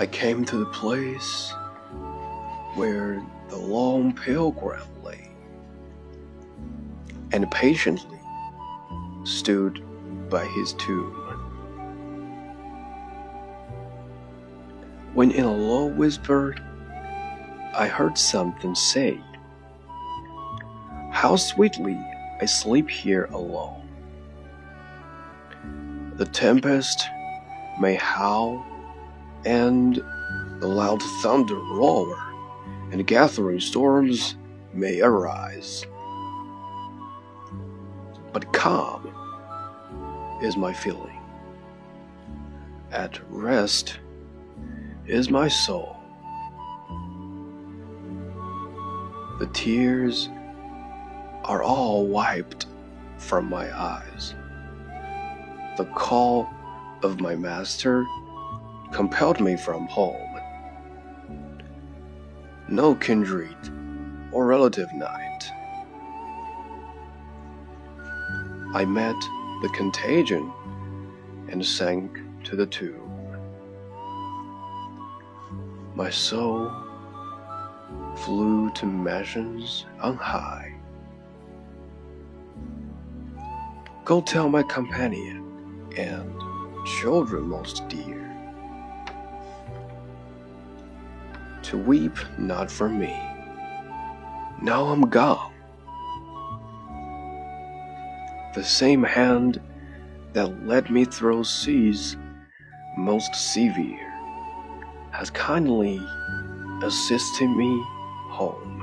I came to the place where the lone pilgrim lay, and patiently stood by his tomb. When in a low whisper I heard something say, How sweetly I sleep here alone. The tempest may howl and the loud thunder roar, and gathering storms may arise. But calm is my feeling. At rest is my soul. The tears are all wiped from my eyes. The call of my master compelled me from home. No kindred or relative night. I met the contagion and sank to the tomb. My soul flew to mansions on high. Go tell my companion and children most dear to weep not for me. Now I'm gone. The same hand that led me through seas most severe has kindly assisted me home.